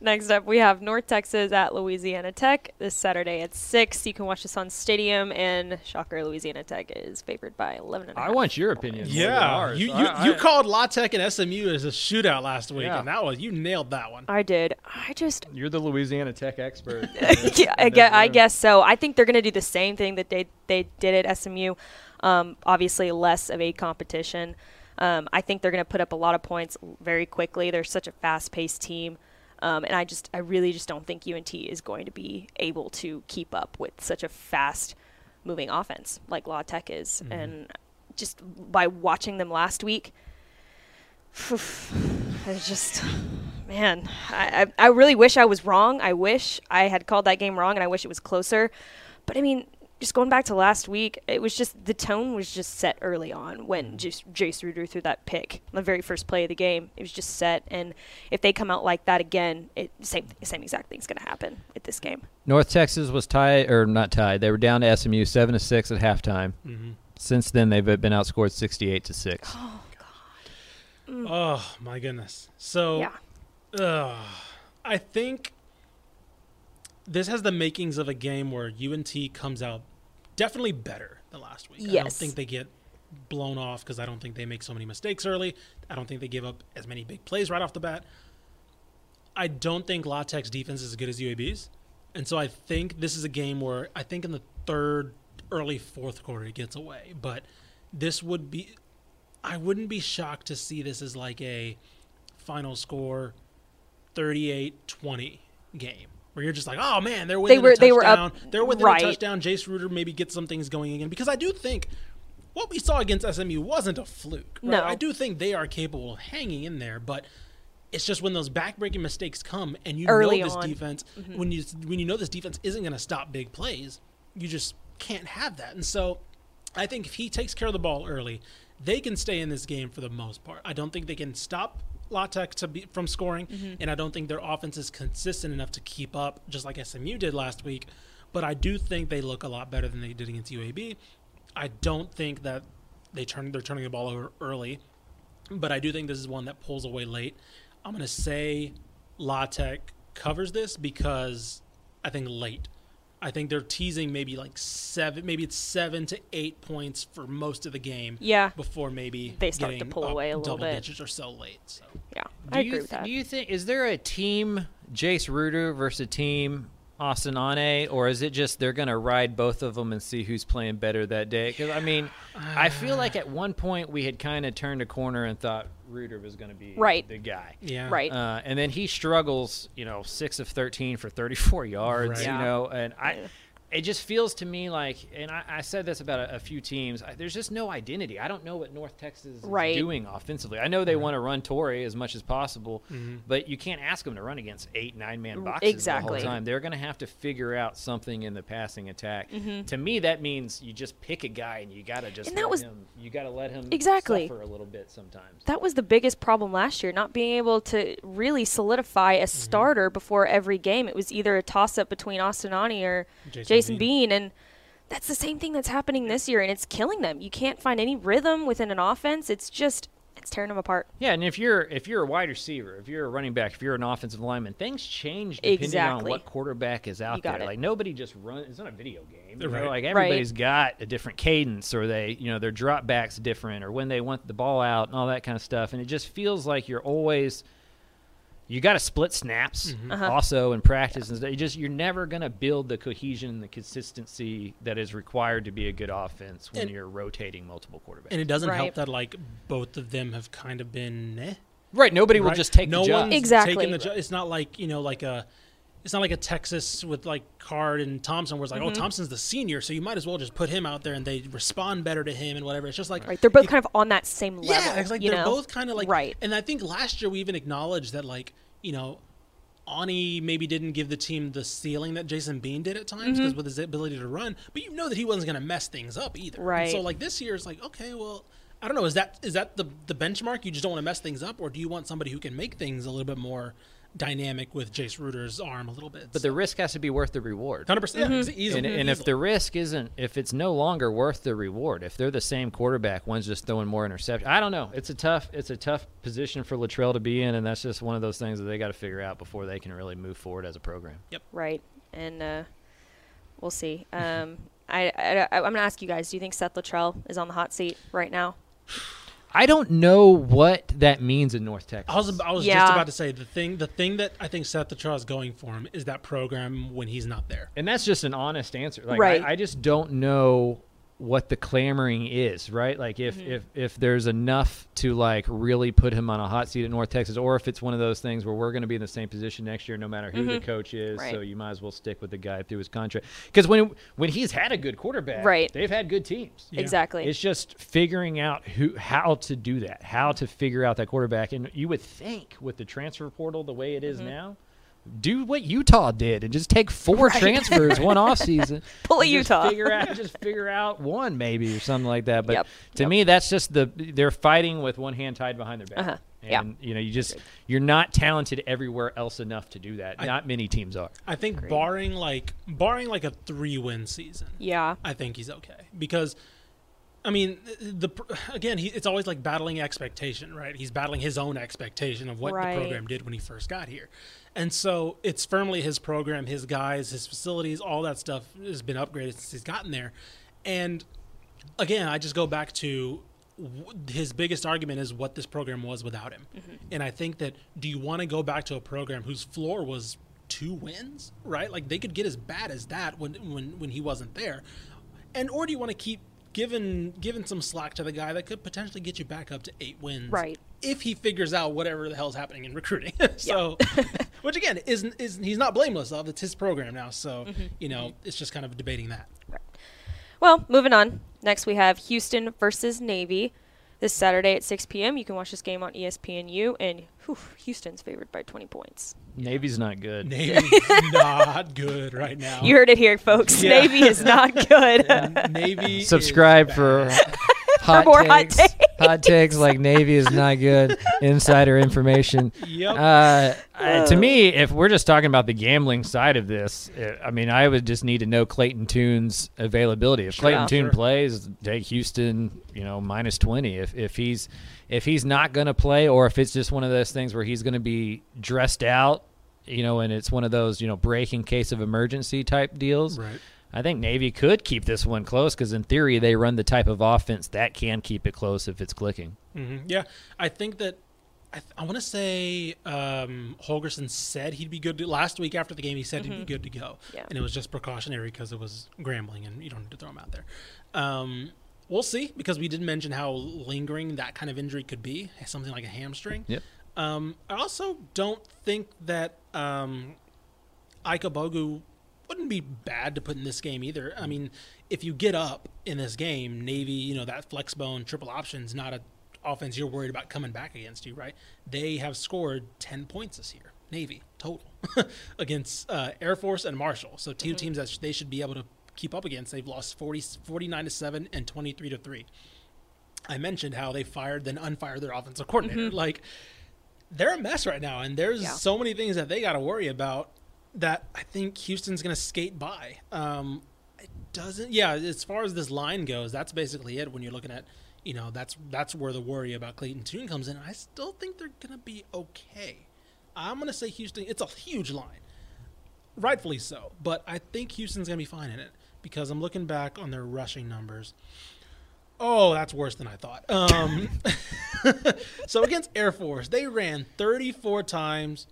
next up we have North Texas at Louisiana Tech this Saturday at six. You can watch this on Stadium, and shocker, Louisiana Tech is favored by eleven and a I half. want your opinion. Yeah, ours. you you, I- you I- called La Tech and SMU as a shootout last week, Yeah. and that was you nailed that one. I did. I just You're the Louisiana Tech expert. yeah, I guess, I guess so. I think they're going to do the same thing that they they did at SMU. Um, obviously, less of a competition. Um, I think they're going to put up a lot of points very quickly. They're such a fast-paced team, um, and I just I really just don't think UNT is going to be able to keep up with such a fast-moving offense like La Tech is. And just by watching them last week, it's just man I, I I really wish i was wrong i wish i had called that game wrong and i wish it was closer but i mean just going back to last week it was just the tone was just set early on when just jace ruder threw that pick on the very first play of the game it was just set and if they come out like that again it same same exact thing's going to happen at this game North Texas was tied, or not tied. They were down to SMU seven to six at halftime. Mm-hmm. Since then, they've been outscored sixty-eight to six. Oh my goodness. So Yeah. uh, I think this has the makings of a game where UNT comes out definitely better than last week. I don't think they get blown off because I don't think they make so many mistakes early. I don't think they give up as many big plays right off the bat. I don't think La Tech's defense is as good as UAB's. And so I think this is a game where I think in the third, early fourth quarter it gets away. But this would be, I wouldn't be shocked to see this as like a final score 38 20 game. Where you're just like, oh man, they're within were- a touchdown. they were up- they're within right. a touchdown. Jace Ruder maybe gets some things going again. Because I do think what we saw against SMU wasn't a fluke. Right? No. I do think they are capable of hanging in there, but it's just when those backbreaking mistakes come and you Early know this on. Mm-hmm. defense when you when you know this defense isn't going to stop big plays, you just can't have that. And so I think if he takes care of the ball early, they can stay in this game for the most part. I don't think they can stop La Tech to be from scoring, Mm-hmm. and I don't think their offense is consistent enough to keep up, just like SMU did last week. But I do think they look a lot better than they did against UAB. I don't think that they turn they're turning the ball over early, but I do think this is one that pulls away late. I'm gonna say La Tech covers this because I think late. I think they're teasing maybe like seven, maybe it's seven to eight points for most of the game. Yeah. Before maybe They start to getting pull away a little double bit. digits or so late. So Yeah, Do I you agree with that. Do you think is there a team Jace Ruder versus a team Austin Aune, or is it just they're going to ride both of them and see who's playing better that day? Because I mean, I feel like at one point we had kind of turned a corner and thought Ruder was going to be Right. the guy. yeah, Right. Uh, and then he struggles, you know, six of thirteen for thirty-four yards. Right. You Yeah. know, and I, it just feels to me like, and I, I said this about a, a few teams. I, there's just no identity. I don't know what North Texas Right. is doing offensively. I know they want to run Torrey as much as possible, Mm-hmm. but you can't ask them to run against eight, nine man R- boxes exactly. the whole time. They're going to have to figure out something in the passing attack. Mm-hmm. To me, that means you just pick a guy and you got to just And that let was- him. You got to let him Exactly. suffer a little bit sometimes. that was the biggest problem last year, not being able to really solidify Mm-hmm. a starter before every game. It was either a toss up between Austin Aune or Jason Jason, Bean. Bean. and that's the same thing that's happening this year, and it's killing them. You can't find any rhythm within an offense. It's just it's tearing them apart. Yeah, and if you're if you're a wide receiver, if you're a running back, if you're an offensive lineman, things change depending on what quarterback is out You got there. it. Like nobody just runs. It's not a video game. You know? Right. Like Right. everybody's got a different cadence, or they you know their drop backs different, or when they want the ball out and all that kind of stuff. And it just feels like you're always you got to split snaps Mm-hmm. Uh-huh. also in practice and stuff. You just you're never gonna build the cohesion and the consistency that is required to be a good offense when And- you're rotating multiple quarterbacks. and it doesn't help that like both of them have kind of been. Eh, right, nobody will just take no the job. Exactly. taking the job. It's not like you know like a. It's not like a Texas with like Card and Thompson, where it's like, Mm-hmm. oh, Thompson's the senior, so you might as well just put him out there, and they respond better to him and whatever. It's just like Right? They're both kind of on that same level. Yeah, it's like they're know? both kind of like right. And I think last year we even acknowledged that like you know, Aune maybe didn't give the team the ceiling that Jason Bean did at times Mm-hmm. because with his ability to run, but you know that he wasn't going to mess things up either. And Right. so like this year, it's like okay, well. I don't know. Is that is that the the benchmark? You just don't want to mess things up, or do you want somebody who can make things a little bit more dynamic with Jace Ruder's arm a little bit? But the risk has to be worth the reward. hundred percent, Mm-hmm. easily. And, and if the risk isn't, if it's no longer worth the reward, if they're the same quarterback, one's just throwing more interceptions. I don't know. It's a tough, it's a tough position for Littrell to be in, and that's just one of those things that they got to figure out before they can really move forward as a program. Yep. Right, and uh, we'll see. Um, I, I, I, am going to ask you guys: Do you think Seth Littrell is on the hot seat right now? I don't know what that means in North Texas. I was I was Yeah. just about to say the thing the thing that I think Seth Littrell is going for him is that program when he's not there. and that's just an honest answer. Like Right. I, I just don't know what the clamoring is, right? Like if Mm-hmm. if if there's enough to like really put him on a hot seat at North Texas, or if it's one of those things where we're going to be in the same position next year, no matter who the coach is. Mm-hmm. Right. So you might as well stick with the guy through his contract. Because when when he's had a good quarterback, Right. they've had good teams. Exactly. It's just figuring out who how to do that, how to figure out that quarterback. And you would think with the transfer portal the way it is Mm-hmm. now, do what Utah did and just take four transfers one off season. Pull a and just Utah. Figure out just figure out one maybe or something like that. But Yep. to Yep. me that's just the they're fighting with one hand tied behind their back. Uh-huh. Yeah. And you know, you just you're not talented everywhere else enough to do that. not many teams are. I think barring like barring like a three win season, Yeah, I think he's okay because I mean, the again, he, it's always like battling expectation, right? He's battling his own expectation of what Right. the program did when he first got here, and so it's firmly his program, his guys, his facilities, all that stuff has been upgraded since he's gotten there. And again, I just go back to his biggest argument is what this program was without him, mm-hmm. and I think that do you want to go back to a program whose floor was two wins, right? Like they could get as bad as that when when when he wasn't there, and or do you want to keep giving giving some slack to the guy that could potentially get you back up to eight wins, Right. If he figures out whatever the hell's happening in recruiting, so which again isn't is he's not blameless of it's his program now, so mm-hmm. you know mm-hmm. it's just kind of debating that. Well, moving on. Next, we have Houston versus Navy this Saturday at 6 p.m. You can watch this game on ESPNU, and whew, Houston's favored by 20 points. Navy's not good. Navy's not good right now. You heard it here, folks. Yeah. Navy is not good. Navy is Subscribe bad. for hot more hot takes. Hot takes like Navy is not good. Insider information. Yep. Uh, uh, to me, if we're just talking about the gambling side of this, uh, I mean, I would just need to know Clayton Tune's availability. If Clayton. Toon Sure. plays, take Houston, you know, minus twenty. If if he's if he's not going to play, or if it's just one of those things where he's going to be dressed out, you know, and it's one of those you know break in case of emergency type deals. Right. I think Navy could keep this one close because in theory they run the type of offense that can keep it close if it's clicking. hmm Yeah, I think that I, th- I want to say um, Holgorsen said he'd be good to, last week after the game. He said he'd be good to go, Yeah. and it was just precautionary because it was Grambling, and you don't need to throw him out there. Um, we'll see because we did mention how lingering that kind of injury could be, something like a hamstring. Yep. Um, I also don't think that um, Ike Ogbogu wouldn't be bad to put in this game either. I mean, if you get up in this game, Navy, you know, that flex bone triple option's not a offense you're worried about coming back against you, right? They have scored 10 points this year, Navy total, against uh, Air Force and Marshall. So 2 teams that sh- they should be able to keep up against. They've lost 40, 49 to 7 and 23 to 3. I mentioned how they fired then unfired their offensive coordinator. Like they're a mess right now, and there's Yeah. so many things that they got to worry about that I think Houston's going to skate by. Um, it doesn't. Yeah, as far as this line goes, that's basically it. When you're looking at, you know, that's that's where the worry about Clayton Tune comes in. I still think they're going to be okay. I'm going to say Houston. It's a huge line, rightfully so, but I think Houston's going to be fine in it because I'm looking back on their rushing numbers. Oh, that's worse than I thought. Um, so against Air Force, they ran 34 times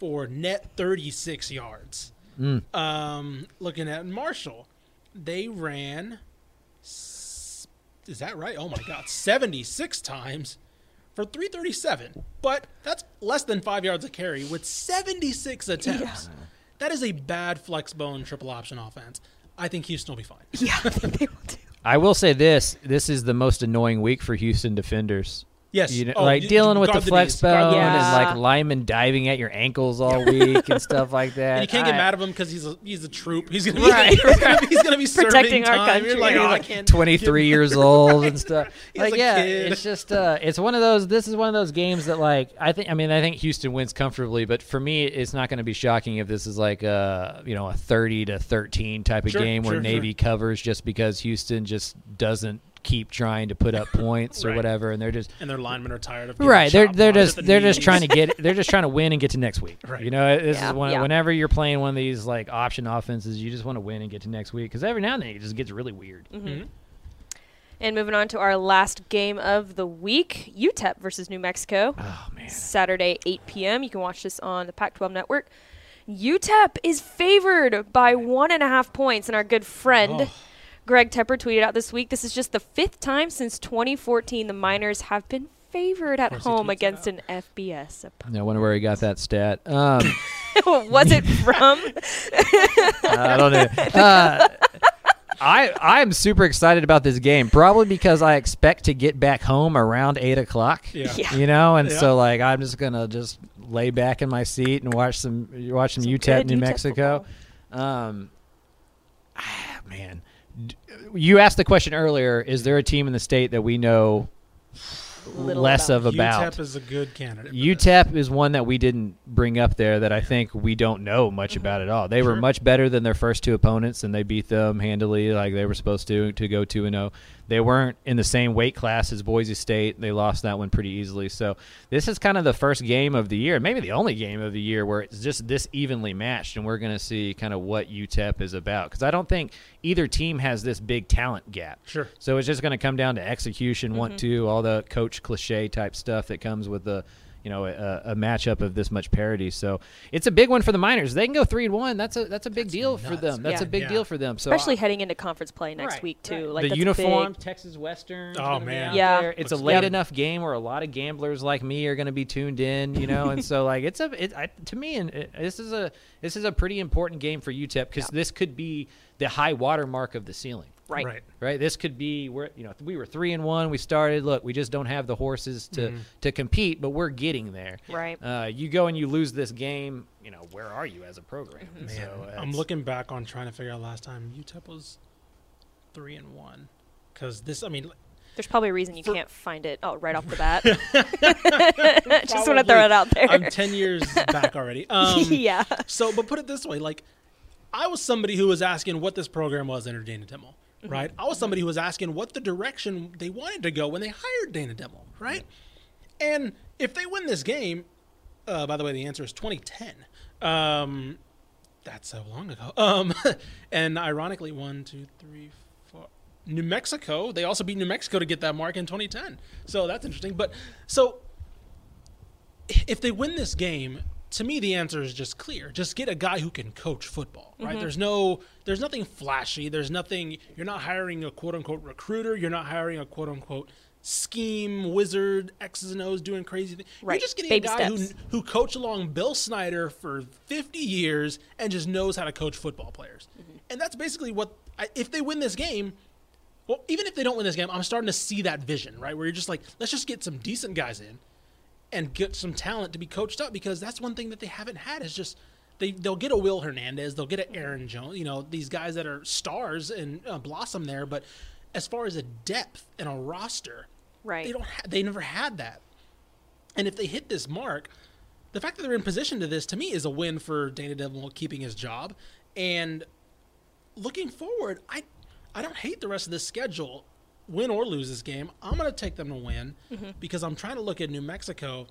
for net 36 yards. Um, looking at Marshall, they ran. Is that right? Oh my God, 76 times for 337. But that's less than five yards a carry with 76 attempts. That is a bad flex bone triple option offense. I think Houston will be fine. yeah, I think they will too. I will say this: this is the most annoying week for Houston defenders. Yes, You know, Oh, like you- dealing you with the flex knees, bone Yeah. and like Lyman diving at your ankles all week and stuff like that. And you can't get I- mad at him because he's a he's a troop. He's gonna be Right. he's gonna be, he's gonna be Protecting our time. You're country. like, oh, I 23 years old and stuff. Like, yeah, kid. it's just, uh, it's one of those. This is one of those games that, like, I think. I mean, I think Houston wins comfortably, but for me, it's not going to be shocking if this is like a, you know, a 30 to 13 type of Sure, game where sure, Navy sure. covers just because Houston just doesn't keep trying to put up points or whatever, and they're just And their linemen are tired of getting right. They're they're just the they're just trying to get. They're just trying to win and get to next week. Right. You know, this Yeah, is when, yeah. whenever you're playing one of these like option offenses, you just want to win and get to next week because every now and then it just gets really weird. Mm-hmm. And moving on to our last game of the week, UTEP versus New Mexico. Oh man. Saturday, 8 p.m. You can watch this on the Pac 12 network. UTEP is favored by one and a half points, and our good friend Oh. Greg Tepper tweeted out this week this is just the fifth time since 2014 the Miners have been favored at home against an FBS opponent. I wonder where he got that stat. Um, Was it from? I don't know. Uh, I I'm super excited about this game, probably because I expect to get back home around eight o'clock. Yeah. Yeah. You know, and Yeah. so like I'm just gonna just lay back in my seat and watch some watch some, Some UTEP New UTEP Mexico. Um, ah, man, D- you asked the question earlier: Is there a team in the state that we know Little less about. of about? UTEP is a good candidate. for this. UTEP is one that we didn't bring up there that I think we don't know much mm-hmm. about at all. They were much better than their first two opponents, and they beat them handily, like they were supposed to, to go two and zero. They weren't in the same weight class as Boise State. They lost that one pretty easily. So this is kind of the first game of the year, maybe the only game of the year where it's just this evenly matched, and we're going to see kind of what UTEP is about. Because I don't think either team has this big talent gap. Sure. So it's just going to come down to execution, Mm-hmm. want to, all the coach cliche type stuff that comes with the you know a, a matchup of this much parity. So it's a big one for the Miners. They can go three and one. That's a that's a big deal for them. That's Yeah. a big Yeah. deal for them. So Especially I- heading into conference play next Right, week too. right. Like the that's uniform, big. Texas Western. Oh, man. Yeah. it's a late good. enough game where a lot of gamblers like me are going to be tuned in. You know, and so like it's a it, I, to me, and it, this is a this is a pretty important game for UTEP because this could be the high water mark of the ceiling. Right. Right. Right. This could be where you know we were three and one. We started. Look, we just don't have the horses to to compete, but we're getting there. Right. Uh, you go and you lose this game. You know where are you as a program? Man, So I'm looking back on trying to figure out last time UTEP was three and one. Because this, I mean, There's probably a reason you For- can't find it. Oh, right off the bat. Just want to throw it out there. I'm 10 years back already. Um, yeah. So, but put it this way, like, I was somebody who was asking what this program was under Dana Dimel, Mm-hmm. right? I was somebody who was asking what the direction they wanted to go when they hired Dana Dimel, right? And if they win this game, uh, by the way, the answer is 2010. Um, that's so long ago. Um, and ironically, one, two, three, four. New Mexico. They also beat New Mexico to get that mark in 2010. So that's interesting. But so if they win this game, to me the answer is just clear. Just get a guy who can coach football, right? Mm-hmm. There's no there's nothing flashy. There's nothing you're not hiring a quote unquote recruiter, you're not hiring a quote unquote scheme wizard, X's and O's doing crazy things. Right. You're just getting Baby a guy steps. who who coached along Bill Snyder for 50 years and just knows how to coach football players. Mm-hmm. And that's basically what I, if they win this game, well, even if they don't win this game, I'm starting to see that vision, right? Where you're just like, let's just get some decent guys in and get some talent to be coached up because that's one thing that they haven't had is just they they'll get a Will Hernandez, they'll get an Aaron Jones, you know, these guys that are stars and uh, blossom there, but as far as a depth and a roster, Right. they don't ha- they never had that. And if they hit this mark, the fact that they're in position to this to me is a win for Dana Dimel keeping his job and looking forward, I I don't hate the rest of this schedule. Win or lose this game, I'm going to take them to win because I'm trying to look at New Mexico.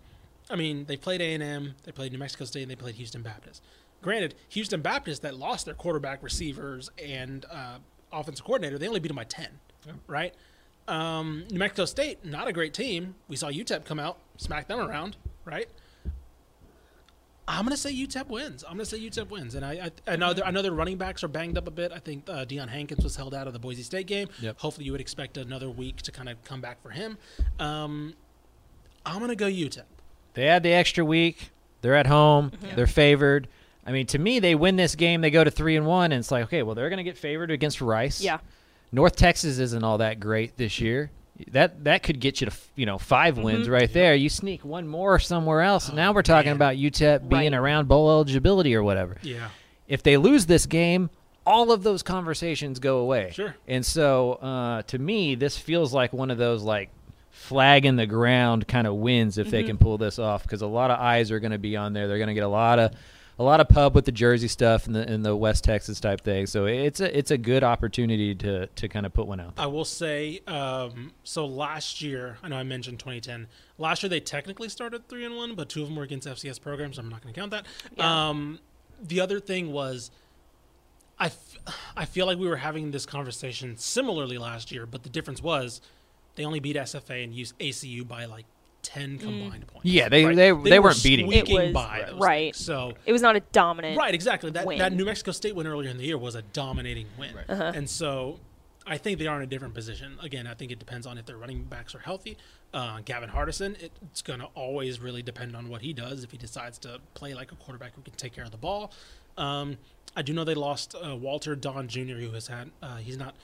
I mean, they played A&M, they played New Mexico State, and they played Houston Baptist. Granted, Houston Baptist that lost their quarterback, receivers, and uh, offensive coordinator, they only beat them by 10, right? Um, New Mexico State, not a great team. We saw UTEP come out, smack them around, right? I'm going to say UTEP wins. I'm going to say UTEP wins, and I I, I know their, I know their running backs are banged up a bit. I think uh, Deion Hankins was held out of the Boise State game. Yep. Hopefully, you would expect another week to kind of come back for him. Um, I'm going to go UTEP. They had the extra week. They're at home. They're favored. I mean, to me, they win this game. They go to three and one, and it's like, okay, well, they're going to get favored against Rice. Yeah. North Texas isn't all that great this year. That that could get you to you know 5 wins right there. You sneak one more somewhere else, and now we're talking man. about UTEP being around bowl eligibility or whatever. Yeah. If they lose this game, all of those conversations go away. Sure. And so, uh, to me, this feels like one of those like flag in the ground kind of wins if they can pull this off because a lot of eyes are going to be on there. They're going to get a lot of a lot of pub with the Jersey stuff and the and the West Texas type thing. So it's a it's a good opportunity to to kind of put one out. There. I will say, um, so last year, I know I mentioned 2010. Last year they technically started three and one, but two of them were against FCS programs. So I'm not going to count that. Yeah. Um, the other thing was, I, f- I feel like we were having this conversation similarly last year, but the difference was they only beat SFA and used ACU by like 10 combined points. Yeah, they Right? they, they, were weren't beating. It squeaking was- by those right. things. So It was not a dominant. Right, exactly. That win. that New Mexico State win earlier in the year was a dominating win, Uh-huh. and so I think they are in a different position. Again, I think it depends on if their running backs are healthy. Uh, Gavin Hardison, it, it's going to always really depend on what he does. If he decides to play like a quarterback who can take care of the ball, um, I do know they lost uh, Walter Dawn Jr., who has had uh, he's not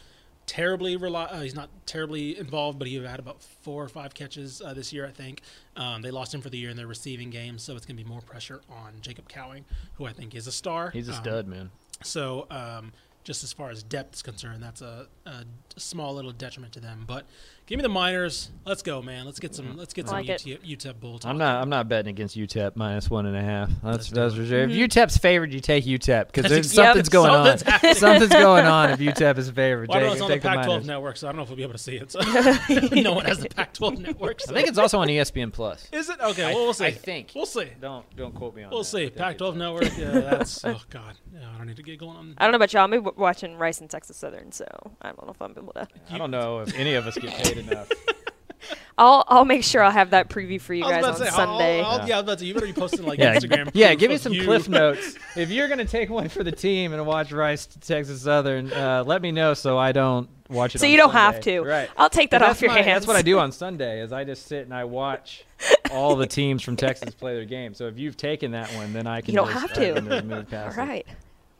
terribly rely, uh, he's not terribly involved, but he had about four or five catches uh, this year, I think. Um, they lost him for the year in their receiving game, so it's going to be more pressure on Jacob Cowing, who I think is a star. He's a Um, stud, man. so, um, just as far as depth is concerned, that's a, a small little detriment to them. But Give me the Miners. Let's go, man. Let's get some. Let's get I some like it. UT, UTEP bowl. Talk. I'm not. I'm not betting against UTEP minus one and a half. That's do that's it. for sure. If mm-hmm. UTEP's favored, you take UTEP because That's something's going Something's on. happening. Something's going on if UTEP is favored. Well, I know Take- it's on the take the Pac-12 Miners. network, so I don't know if we'll be able to see it. So no one has the Pac-12 network. I think it's also on ESPN Plus. Is it okay? I- Well, we'll see. I think. we'll see. Don't don't quote me on We'll that. see. Pac-12 network. Yeah, that's oh god. Yeah, I don't need to giggle on. I don't know about y'all. I'm watching Rice and Texas Southern, so I don't know if I'm able to. I don't know if any of us get paid enough. I'll I'll make sure I'll have that preview for you guys on to say, I'll- Sunday. I'll- Yeah. yeah, I was about to say, you better be posting like yeah, Instagram. yeah. Give me some you. cliff notes. If you're gonna take one for the team and watch Rice Texas Southern, uh, let me know so I don't watch it. So on you don't Sunday. have to. Right. I'll take that But off your my- hands. That's what I do on Sunday. Is I just sit and I watch all the teams from Texas play their game. So if you've taken that one, then I can. You don't just, have I to. can just move All past it.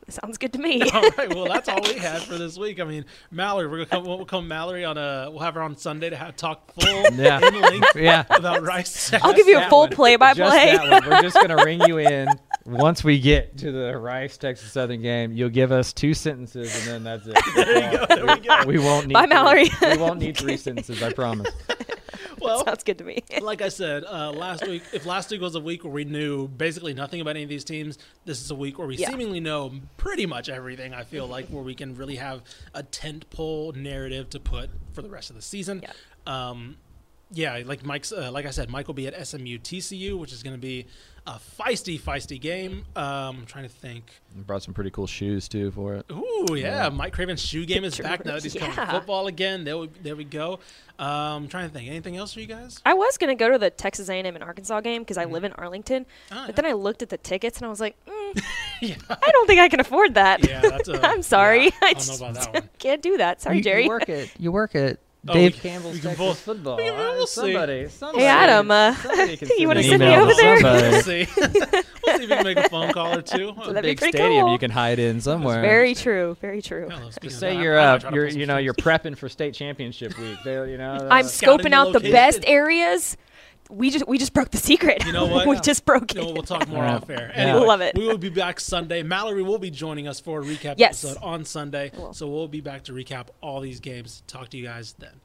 Right. Sounds good to me. all right. Well, that's all we had for this week. I mean, Mallory, we're gonna come. We'll come Mallory on a. We'll have her on Sunday to have, talk full Yeah. in length Yeah. about Rice. I'll give you a full play-by-play. Just. We're just gonna ring you in once we get to the Rice Texas Southern game. You'll give us two sentences, and then that's it. there you go. There we go. We won't need. Bye, three. Mallory. we won't need three sentences. I promise. well, Sounds good to me. like I said uh, last week, if last week was a week where we knew basically nothing about any of these teams, this is a week where we Yeah. seemingly know pretty much everything. I feel like where we can really have a tent pole narrative to put for the rest of the season. Yeah. Um, yeah, like Mike's, uh, like I said, Mike will be at SMU TCU, which is going to be a feisty, feisty game. Um, I'm trying to think. Brought some pretty cool shoes too for it. Ooh, yeah. Mike Craven's shoe game is back now that he's Yeah. coming football again. There we, there we go. Um, trying to think. Anything else for you guys? I was gonna go to the Texas A&M and Arkansas game because I Mm-hmm. live in Arlington, Ah, but then I looked at the tickets and I was like, mm, yeah. I don't think I can afford that. Yeah, that's a. I'm sorry. yeah, I I don't just know about that one. can't do that. Sorry, Jerry. You work it. you work at Oh, Dave we- Campbell's we Texas both- football. we can- Uh, we'll see. somebody, somebody, Hey, Adam, uh, can you wanna an send me over there? We'll see. we'll see if we can make a phone call or two. that'd be Big stadium cool. you can hide in somewhere. Very true. Very true. Hello, Just say you're I- I uh, might try to you're you know you're prepping for state championship week. They, you know, uh, I'm scoping out the best areas. We just we just broke the secret. You know what? we just broke You know, it. we'll talk more Yeah. off air. Yeah. Anyway, Love it. We will be back Sunday. Mallory will be joining us for a recap Yes. episode on Sunday. will. So we'll be back to recap all these games. Talk to you guys then.